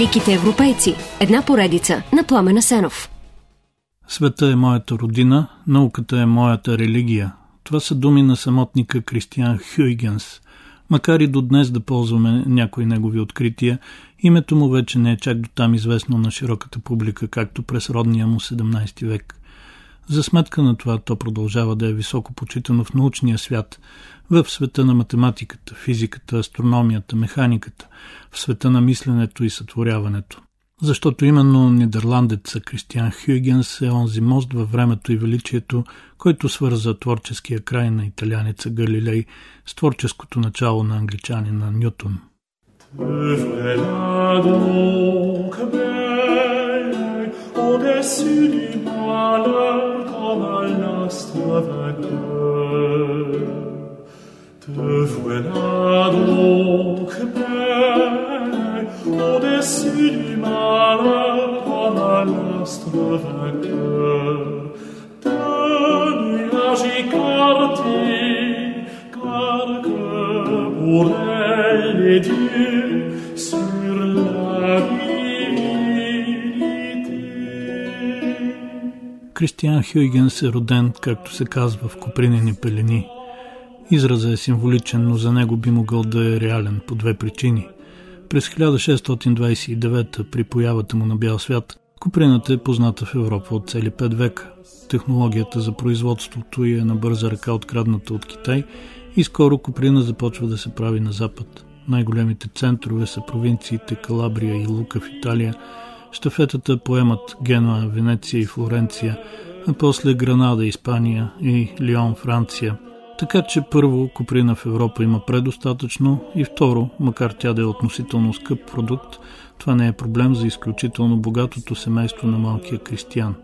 Великите европейци. Една поредица на Пламена Сенов. Света е моята родина, науката е моята религия. Това са думи на самотника Кристиан Хюйгенс. Макар и до днес да ползваме някои негови открития, името му вече не е чак до там известно на широката публика, както през родния му 17 век. За сметка на това то продължава да е високо почитано в научния свят, в света на математиката, физиката, астрономията, механиката, в света на мисленето и сътворяването. Защото именно нидерландеца Кристиан Хюгенс е онзи мост във времето и величието, който свърза творческия край на италянеца Галилей с творческото начало на англичанина Нютон. au-dessus du malheur comme un Te Кристиан Хюйгенс е роден, както се казва, в купринени пелени – Изразът е символичен, но за него би могъл да е реален по две причини. През 1629 при появата му на бял свят, куприната е позната в Европа от цели 5 века. Технологията за производството е на бърза ръка открадната от Китай и скоро куприна започва да се прави на запад. Най-големите центрове са провинциите Калабрия и Лука в Италия. Штафетата поемат Генуа, Венеция и Флоренция, а после Гранада, Испания и Лион, Франция – така че първо, куприна в Европа има предостатъчно и второ, макар тя да е относително скъп продукт, това не е проблем за изключително богатото семейство на малкия кристиян.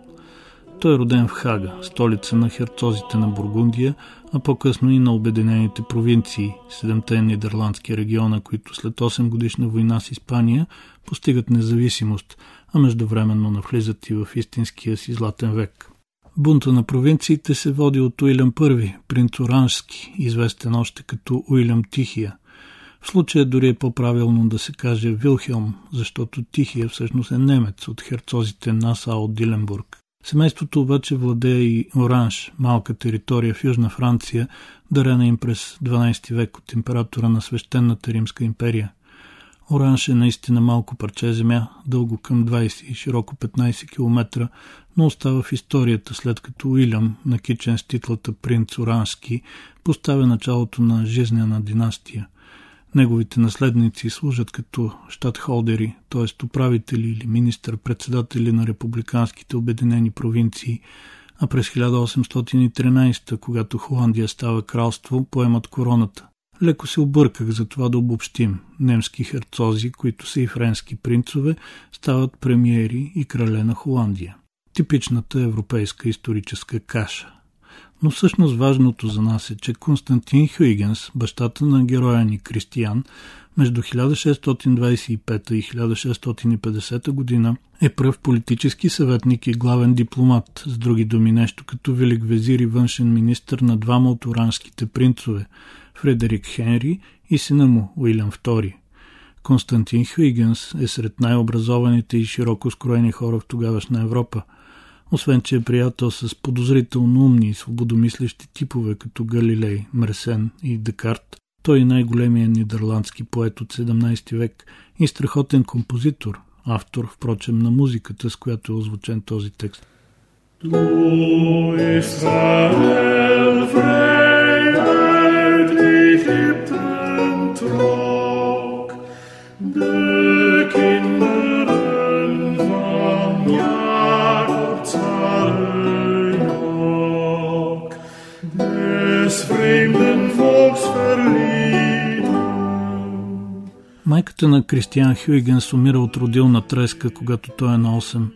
Той е роден в Хага, столица на херцозите на Бургундия, а по-късно и на Обединените провинции, седемте нидерландски региона, които след 8 годишна война с Испания постигат независимост, а междувременно навлизат и в истинския си златен век. Бунта на провинциите се води от Уилям I, принц Оранжски, известен още като Уилям Тихия. В случая дори е по-правилно да се каже Вилхелм, защото Тихия всъщност е немец от херцозите Наса от Диленбург. Семейството обаче владее и Оранж, малка територия в Южна Франция, дарена им през 12 век от императора на свещената Римска империя. Оранж е наистина малко парче земя, дълго към 20 и широко 15 км, но остава в историята след като Уилям, накичен с титлата принц Орански, поставя началото на жизнена династия. Неговите наследници служат като щатхолдери, т.е. управители или министър-председатели на републиканските обединени провинции, а през 1813, когато Холандия става кралство, поемат короната. Леко се обърках за това да обобщим. Немски херцози, които са и френски принцове, стават премиери и крале на Холандия. Типичната европейска историческа каша. Но всъщност важното за нас е, че Константин Хюйгенс, бащата на героя ни Кристиян, между 1625 и 1650 година е пръв политически съветник и главен дипломат, с други думи нещо като велик везир и външен министр на двама от оранските принцове – Фредерик Хенри и сина му Уилям II. Константин Хюйгенс е сред най-образованите и широко скроени хора в тогавашна Европа. Освен, че е приятел с подозрително умни и свободомислещи типове като Галилей, Мерсен и Декарт, той е най-големият нидерландски поет от 17 век и страхотен композитор, автор, впрочем, на музиката, с която е озвучен този текст. Du Israel, Майката Кристиан Хюйгенс умира от родилна треска, когато той е на 8.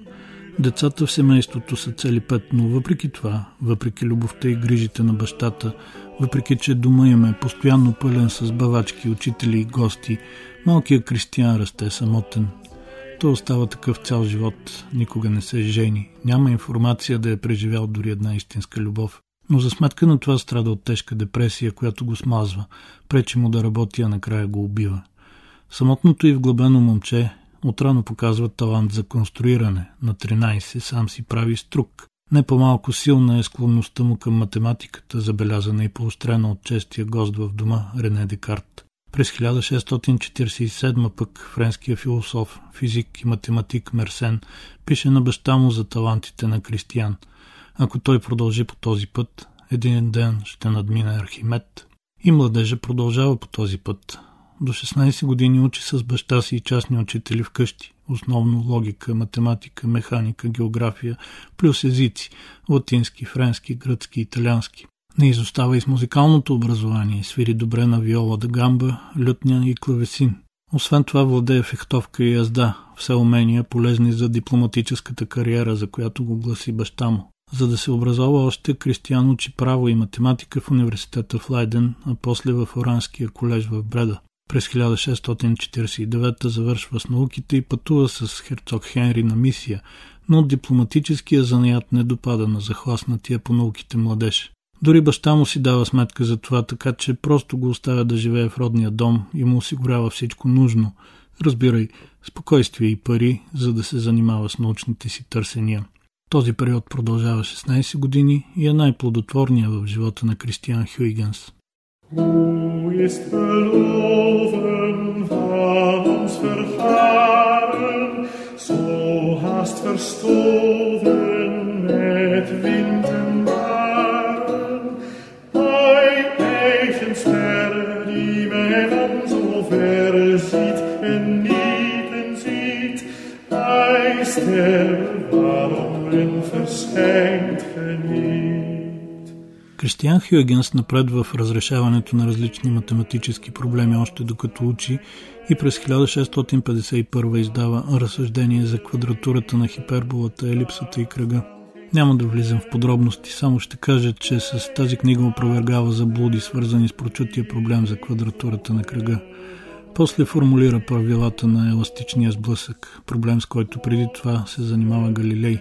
Децата в семейството са цели пет, но въпреки това, въпреки любовта и грижите на бащата, въпреки че дома им е постоянно пълен с бавачки, учители и гости, малкият Кристиан расте самотен. Той остава такъв цял живот, никога не се жени, няма информация да е преживял дори една истинска любов. Но за сметка на това страда от тежка депресия, която го смазва, пречи му да работи, а накрая го убива. Самотното и вглъбено момче, Отрано показва талант за конструиране. На 13 сам си прави струк. Не по-малко силна е склонността му към математиката, забелязана и поострена от честия гост в дома Рене Декарт. През 1647 пък френския философ, физик и математик Мерсен пише на баща му за талантите на Кристиян. Ако той продължи по този път, един ден ще надмине Архимед. И младежа продължава по този път. До 16 години учи с баща си и частни учители вкъщи. Основно логика, математика, механика, география, плюс езици – латински, френски, гръцки, италиански. Не изостава и с музикалното образование, свири добре на виола да гамба, лютня и клавесин. Освен това владее фехтовка и язда, все умения полезни за дипломатическата кариера, за която го гласи баща му. За да се образова още, Кристиян учи право и математика в университета в Лайден, а после в Оранския колеж в Бреда. През 1649 завършва с науките и пътува с херцог Хенри на мисия, но дипломатическия занаят не допада на захласнатия по науките младеж. Дори баща му си дава сметка за това, така че просто го оставя да живее в родния дом и му осигурява всичко нужно. Разбирай, спокойствие и пари, за да се занимава с научните си търсения. Този период продължава 16 години и е най-плодотворния в живота на Кристиан Хюйгенс. Hoe is het beloven van ons vergaren, zo haast verstoord? Кристиан Хюгенс напредва в разрешаването на различни математически проблеми още докато учи и през 1651 издава разсъждение за квадратурата на хиперболата, елипсата и кръга. Няма да влизам в подробности, само ще кажа, че с тази книга опровергава заблуди, свързани с прочутия проблем за квадратурата на кръга. После формулира правилата на еластичния сблъсък, проблем с който преди това се занимава Галилей,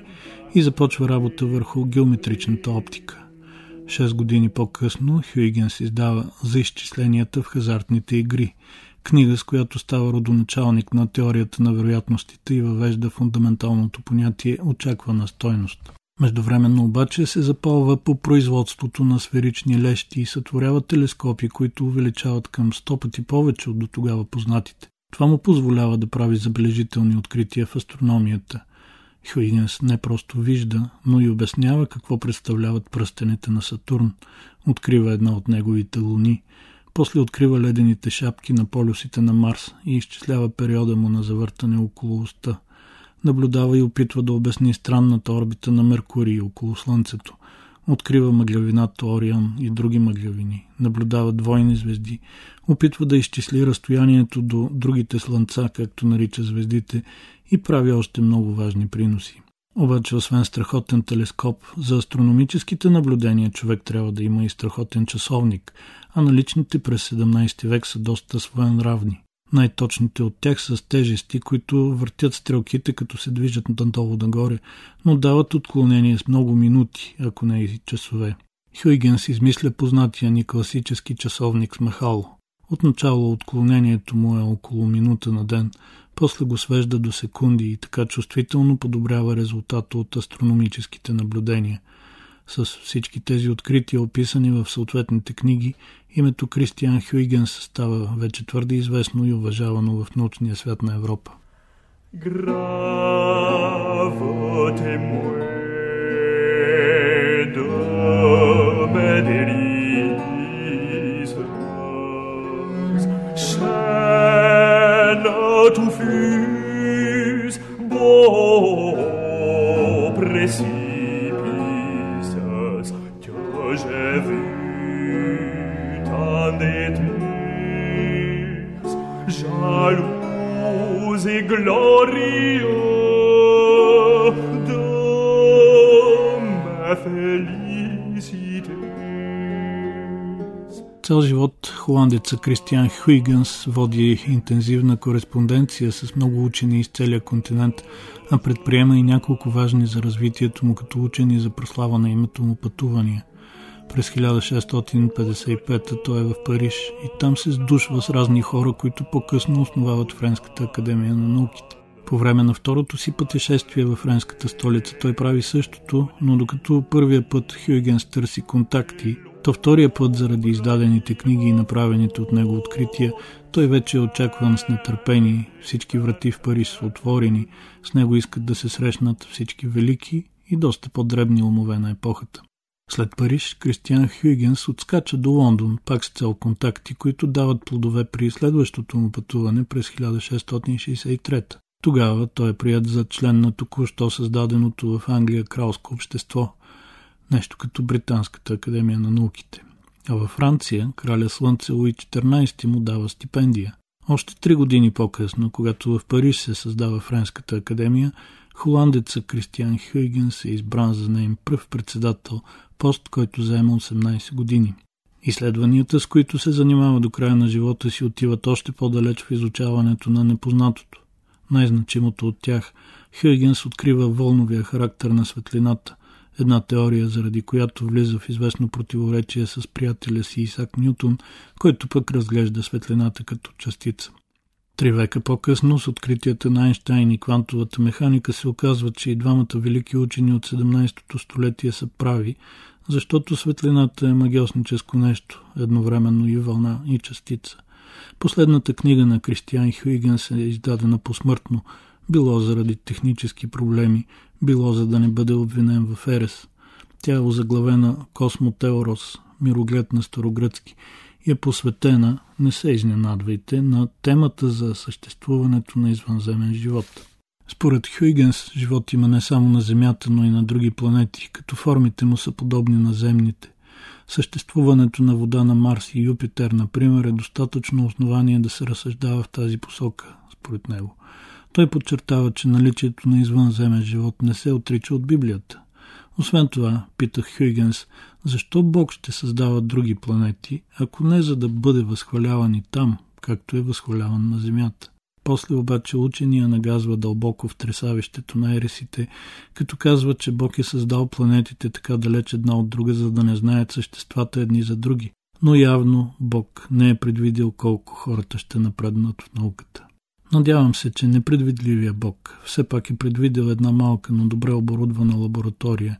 и започва работа върху геометричната оптика. Шест години по-късно Хюйгенс издава за изчисленията в хазартните игри, книга с която става родоначалник на теорията на вероятностите и въвежда фундаменталното понятие очаквана стойност. Междувременно обаче се запалва по производството на сферични лещи и сътворява телескопи, които увеличават към 100 пъти повече от до тогава познатите. Това му позволява да прави забележителни открития в астрономията. Хюйгенс не просто вижда, но и обяснява какво представляват пръстените на Сатурн, открива една от неговите луни, после открива ледените шапки на полюсите на Марс и изчислява периода му на завъртане около уста. Наблюдава и опитва да обясни странната орбита на Меркурий около Слънцето. Открива мъглявината Орион и други мъглявини. Наблюдава двойни звезди. Опитва да изчисли разстоянието до другите слънца, както нарича звездите, и прави още много важни приноси. Обаче, освен страхотен телескоп, за астрономическите наблюдения човек трябва да има и страхотен часовник, а наличните през 17 век са доста своенравни. Най-точните от тях с тежести, които въртят стрелките, като се движат надолу-нагоре, но дават отклонение с много минути, ако не и часове. Хюйгенс измисля познатия ни класически часовник с махало. Отначало отклонението му е около минута на ден, после го свежда до секунди и така чувствително подобрява резултата от астрономическите наблюдения. С всички тези открития, описани в съответните книги, името Кристиан Хюйгенс става вече твърде известно и уважавано в научния свят на Европа. Граво Цял живот холандеца Кристиан Хуигънс води интензивна кореспонденция с много учени из целия континент, а предприема и няколко важни за развитието му като учени за прослава на името му пътувания. През 1655 той е в Париж и там се сдушва с разни хора, които по-късно основават Френската академия на науките. По време на второто си пътешествие във френската столица той прави същото, но докато първия път Хюйгенс търси контакти, то втория път заради издадените книги и направените от него открития, той вече е очакван с нетърпение. Всички врати в Париж са отворени, с него искат да се срещнат всички велики и доста по-дребни умове на епохата. След Париж, Кристиан Хюйгенс отскача до Лондон, пак с цел контакти, които дават плодове при следващото му пътуване през 1663. Тогава той е прият за член на току-що създаденото в Англия кралско общество, нещо като Британската академия на науките. А във Франция краля Слънце Луи XIV му дава стипендия. Още три години по-късно, когато в Париж се създава Френската академия, холандеца Кристиан Хюйгенс е избран за нейн пръв председател, пост, който заема 18 години. Изследванията, с които се занимава до края на живота си, отиват още по-далеч в изучаването на непознатото. Най-значимото от тях, Хюйгенс открива волновия характер на светлината, една теория, заради която влиза в известно противоречие с приятеля си Исак Нютон, който пък разглежда светлината като частица. Три века по-късно, с откритията на Айнштайн и квантовата механика, се оказва, че и двамата велики учени от 17-то столетие са прави, защото светлината е магиосническо нещо, едновременно и вълна и частица. Последната книга на Кристиан Хюйгенс е издадена посмъртно, било заради технически проблеми, било за да не бъде обвинен в Ерес. Тя е озаглавена Космотеорос, мироглед на старогръцки, и е посветена, не се изненадвайте, на темата за съществуването на извънземен живот. Според Хюйгенс, живот има не само на Земята, но и на други планети, като формите му са подобни на земните. Съществуването на вода на Марс и Юпитер, например, е достатъчно основание да се разсъждава в тази посока, според него. Той подчертава, че наличието на извънземен живот не се отрича от Библията. Освен това, питах Хюйгенс, защо Бог ще създава други планети, ако не за да бъде възхваляван и там, както е възхваляван на Земята. После обаче учения нагазва дълбоко в тресавището на ересите, като казва, че Бог е създал планетите така далеч една от друга, за да не знаят съществата едни за други. Но явно Бог не е предвидил колко хората ще напреднат в науката. Надявам се, че непредвидливия Бог все пак е предвидел една малка, но добре оборудвана лаборатория,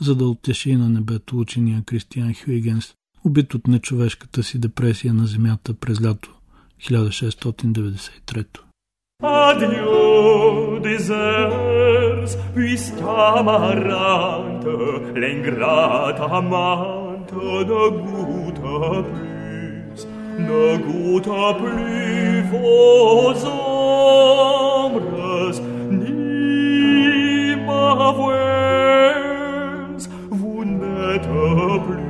за да оттеши на небето учения Кристиан Хюйгенс, убит от нечовешката си депресия на земята през лято 1693. Adieu, déserts, puisqu'amarante, l'ingrate amante ne goûte plus, ne goûte plus vos ombres, ni ma voix, vous n'êtes plus.